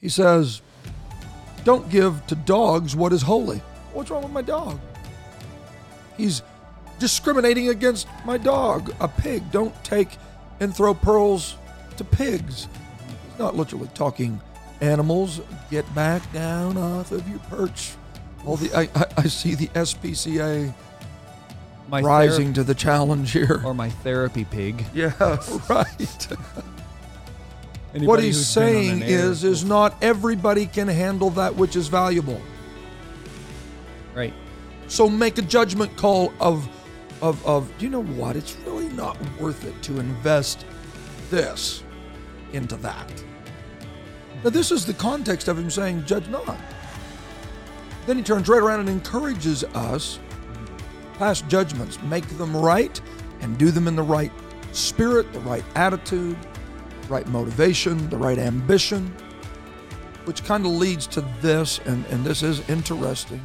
He says, Don't give to dogs what is holy. What's wrong with my dog? He's discriminating against my dog, a pig. Don't take and throw pearls to pigs. He's not literally talking animals. Get back down off of your perch. All the I, I, I see the SPCA My rising to the challenge here. or my therapy pig. Yeah, right. Anybody what he's who's been on saying is is not everybody can handle that which is valuable. right. So make a judgment call of of of you know what? It's really not worth it to invest this into that. Now this is the context of him saying, judge not. Then he turns right around and encourages us pass judgments, make them right, and do them in the right spirit, the right attitude, right motivation, the right ambition, which kind of leads to this, and, and this is interesting.